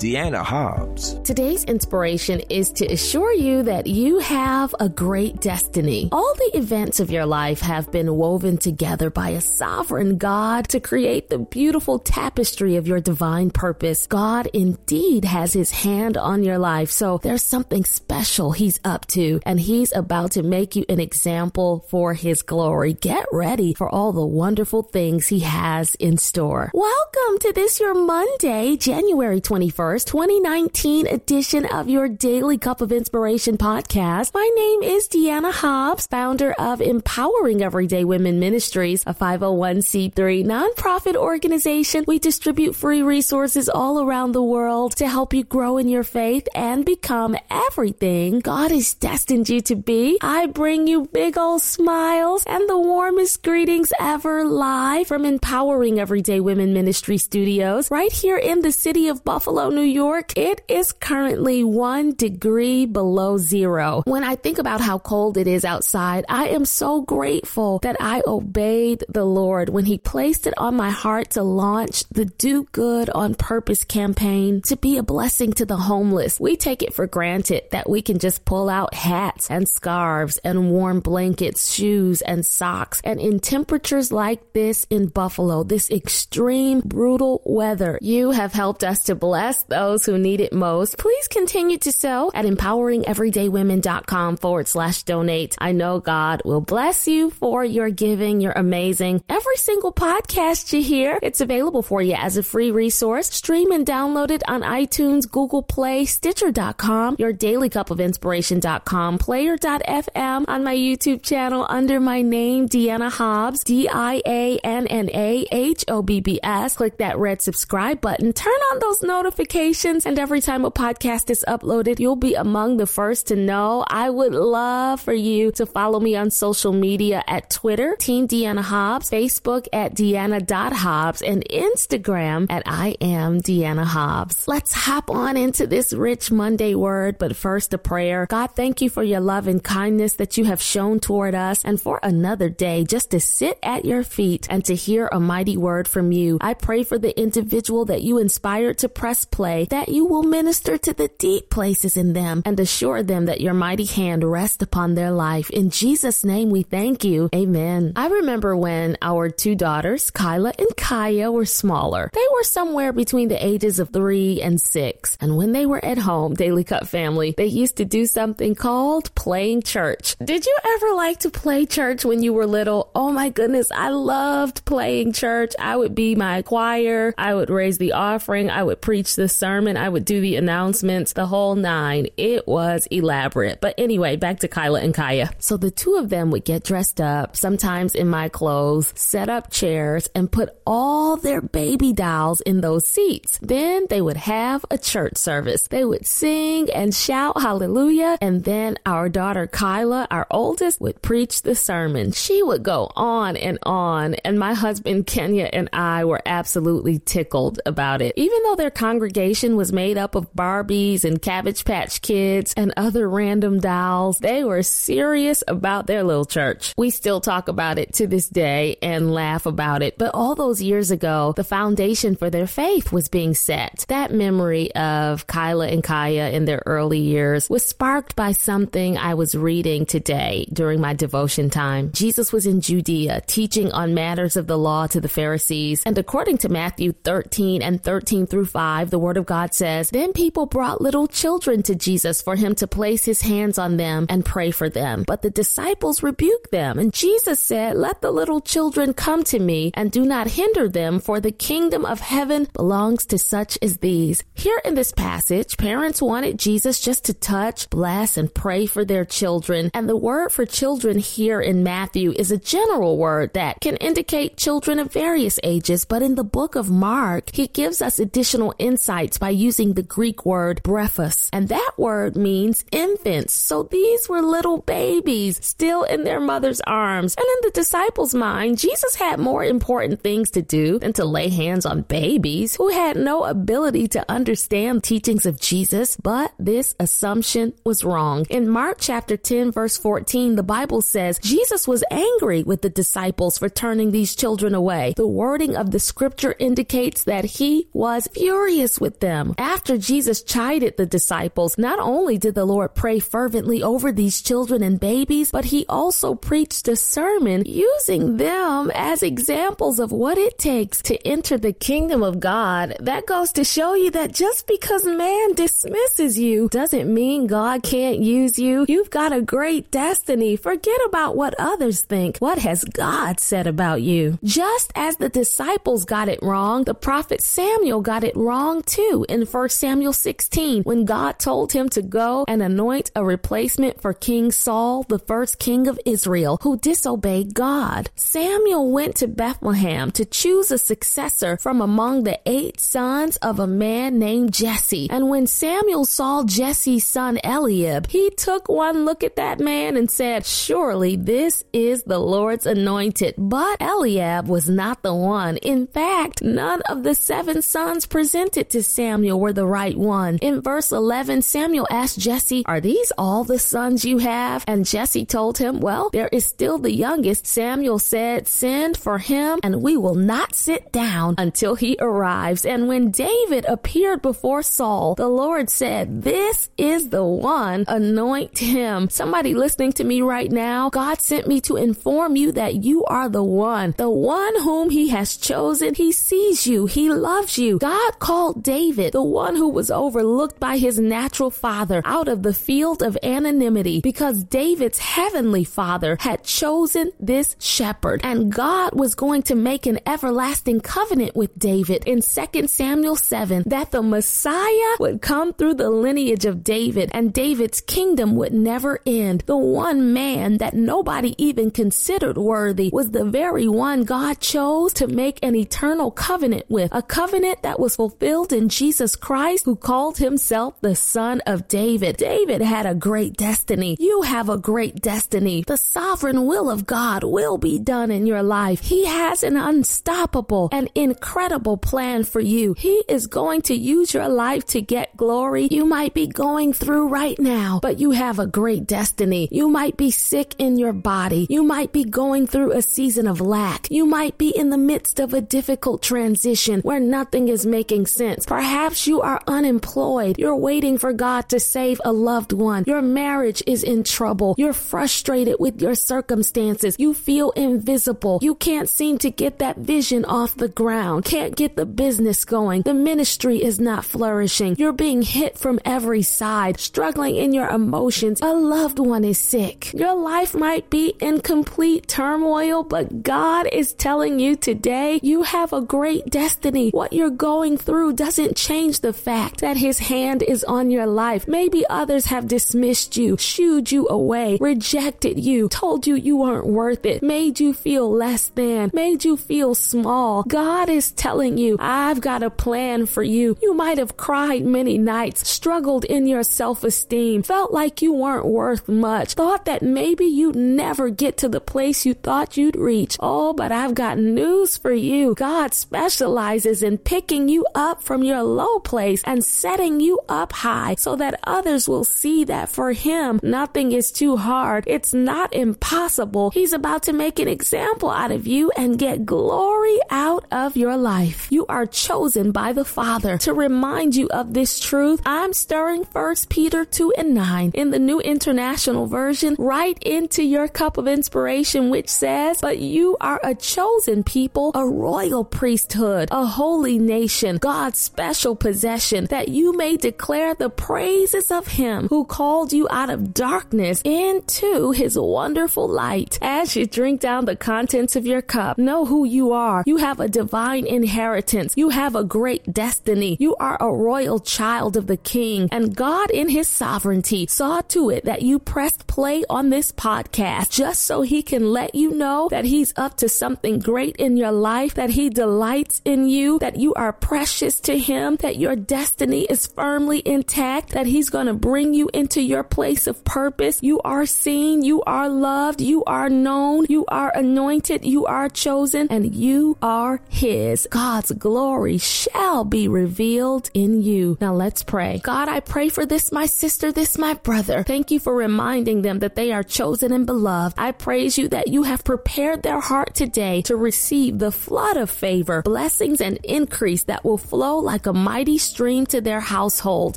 Dianna Hobbs. Today's inspiration is to assure you that you have a great destiny. All the events of your life have been woven together by a sovereign God to create the beautiful tapestry of your divine purpose. God indeed has his hand on your life. So there's something special he's up to and he's about to make you an example for his glory. Get ready for all the wonderful things he has in store. Welcome to this your Monday, January 21st. 2019 edition of your Daily Cup of Inspiration podcast. My name is Dianna Hobbs, founder of Empowering Everyday Women Ministries, a 501c3 nonprofit organization. We distribute free resources all around the world to help you grow in your faith and become everything God has destined you to be. I bring you big old smiles and the warmest greetings ever live from Empowering Everyday Women Ministry Studios right here in the city of Buffalo, New New York, it is currently one degree below zero. When I think about how cold it is outside, I am so grateful that I obeyed the Lord when He placed it on my heart to launch the Do Good on Purpose campaign to be a blessing to the homeless. We take it for granted that we can just pull out hats and scarves and warm blankets, shoes and socks. And in temperatures like this in Buffalo, this extreme brutal weather, you have helped us to bless those who need it most. Please continue to sow at empoweringeverydaywomen.com forward slash donate. I know God will bless you for your giving. You're amazing. Every single podcast you hear, it's available for you as a free resource. Stream and download it on iTunes, Google Play, Stitcher.com, your daily cup of inspiration.com, player.fm on my YouTube channel under my name, Dianna Hobbs, D-I-A-N-N-A-H-O-B-B-S. Click that red subscribe button. Turn on those notifications notifications. And every time a podcast is uploaded, you'll be among the first to know. I would love for you to follow me on social media at Twitter, Team Dianna Hobbs, Facebook at Dianna.Hobbs, and Instagram at I am Dianna Hobbs. Let's hop on into this rich Monday word, but first a prayer. God, thank you for your love and kindness that you have shown toward us and for another day just to sit at your feet and to hear a mighty word from you. I pray for the individual that you inspired to press play play, that you will minister to the deep places in them and assure them that your mighty hand rests upon their life. In Jesus' name we thank you. Amen. I remember when our two daughters, Kyla and Kaya, were smaller. They were somewhere between the ages of three and six. And when they were at home, Daily Cup family, they used to do something called playing church. Did you ever like to play church when you were little? Oh my goodness, I loved playing church. I would be my choir. I would raise the offering. I would preach the sermon. I would do the announcements, the whole nine. It was elaborate. But anyway, back to Kyla and Kaya. So the two of them would get dressed up, sometimes in my clothes, set up chairs, and put all their baby dolls in those seats. Then they would have a church service. They would sing and shout hallelujah. And then our daughter Kyla, our oldest, would preach the sermon. She would go on and on. And my husband Kenya and I were absolutely tickled about it. Even though their congregation was made up of Barbies and Cabbage Patch Kids and other random dolls. They were serious about their little church. We still talk about it to this day and laugh about it. But all those years ago, the foundation for their faith was being set. That memory of Kyla and Kaya in their early years was sparked by something I was reading today during my devotion time. Jesus was in Judea teaching on matters of the law to the Pharisees. And according to Matthew 13 and 13 through 5, the word of God says, Then people brought little children to Jesus for him to place his hands on them and pray for them. But the disciples rebuked them. And Jesus said, Let the little children come to me and do not hinder them, for the kingdom of heaven belongs to such as these. Here in this passage, parents wanted Jesus just to touch, bless, and pray for their children. And the word for children here in Matthew is a general word that can indicate children of various ages. But in the book of Mark, he gives us additional insight Israelites by using the Greek word brephos, and that word means infants. So these were little babies still in their mother's arms. And in the disciples' mind, Jesus had more important things to do than to lay hands on babies who had no ability to understand teachings of Jesus. But this assumption was wrong. In Mark chapter 10, verse 14, the Bible says Jesus was angry with the disciples for turning these children away. The wording of the scripture indicates that he was furious with them. After Jesus chided the disciples, not only did the Lord pray fervently over these children and babies, but he also preached a sermon using them as examples of what it takes to enter the kingdom of God. That goes to show you that just because man dismisses you doesn't mean God can't use you. You've got a great destiny. Forget about what others think. What has God said about you? Just as the disciples got it wrong, the prophet Samuel got it wrong too in 1 Samuel 16 when God told him to go and anoint a replacement for King Saul, the first king of Israel, who disobeyed God. Samuel went to Bethlehem to choose a successor from among the eight sons of a man named Jesse. And when Samuel saw Jesse's son Eliab, he took one look at that man and said, Surely this is the Lord's anointed. But Eliab was not the one. In fact, none of the seven sons presented to Samuel were the right one. In verse 11, Samuel asked Jesse, Are these all the sons you have? And Jesse told him, Well, there is still the youngest. Samuel said, Send for him, and we will not sit down until he arrives. And when David appeared before Saul, the Lord said, This is the one, anoint him. Somebody listening to me right now, God sent me to inform you that you are the one, the one whom he has chosen. He sees you, he loves you. God called David, the one who was overlooked by his natural father, out of the field of anonymity because David's heavenly father had chosen this shepherd and God was going to make an everlasting covenant with David in 2 Samuel 7 that the Messiah would come through the lineage of David and David's kingdom would never end. The one man that nobody even considered worthy was the very one God chose to make an eternal covenant with, a covenant that was fulfilled in Jesus Christ who called himself the son of David. David had a great destiny. You have a great destiny. The sovereign will of God will be done in your life. He has an unstoppable and incredible plan for you. He is going to use your life to get glory you might be going through right now, but you have a great destiny. You might be sick in your body. You might be going through a season of lack. You might be in the midst of a difficult transition where nothing is making sense. Perhaps you are unemployed. You're waiting for God to save a loved one. Your marriage is in trouble. You're frustrated with your circumstances. You feel invisible. You can't seem to get that vision off the ground. Can't get the business going. The ministry is not flourishing. You're being hit from every side, struggling in your emotions. A loved one is sick. Your life might be in complete turmoil, but God is telling you today you have a great destiny. What you're going through doesn't change the fact that His hand is on your life. Maybe others have dismissed you, shooed you away, rejected you, told you you weren't worth it, made you feel less than, made you feel small. God is telling you, I've got a plan for you. You might have cried many nights, struggled in your self-esteem, felt like you weren't worth much, thought that maybe you'd never get to the place you thought you'd reach. Oh, but I've got news for you. God specializes in picking you up from your low place and setting you up high so that others will see that for Him, nothing is too hard. It's not impossible. He's about to make an example out of you and get glory out of your life. You are chosen by the Father to remind you of this truth. I'm stirring 1 Peter 2 and 9 in the New International Version right into your cup of inspiration, which says, But you are a chosen people, a royal priesthood, a holy nation, God's special possession, that you may declare the praises of Him who called you out of darkness into His wonderful light. As you drink down the contents of your cup, know who you are. You have a divine inheritance. You have a great destiny. You are a royal child of the King. And God, in His sovereignty, saw to it that you pressed play on this podcast just so He can let you know that He's up to something great in your life, that He delights in you, that you are precious to Him him that your destiny is firmly intact, that he's going to bring you into your place of purpose. You are seen, you are loved, you are known, you are anointed, you are chosen, and you are his. God's glory shall be revealed in you. Now let's pray. God, I pray for this, my sister, this, my brother. Thank you for reminding them that they are chosen and beloved. I praise you that you have prepared their heart today to receive the flood of favor, blessings, and increase that will flow like a mighty stream to their household.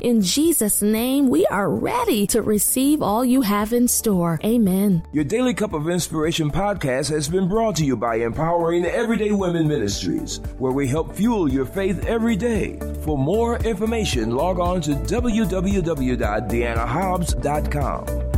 In Jesus' name, we are ready to receive all you have in store. Amen. Your Daily Cup of Inspiration podcast has been brought to you by Empowering Everyday Women Ministries, where we help fuel your faith every day. For more information, log on to www.diannahobbs.com.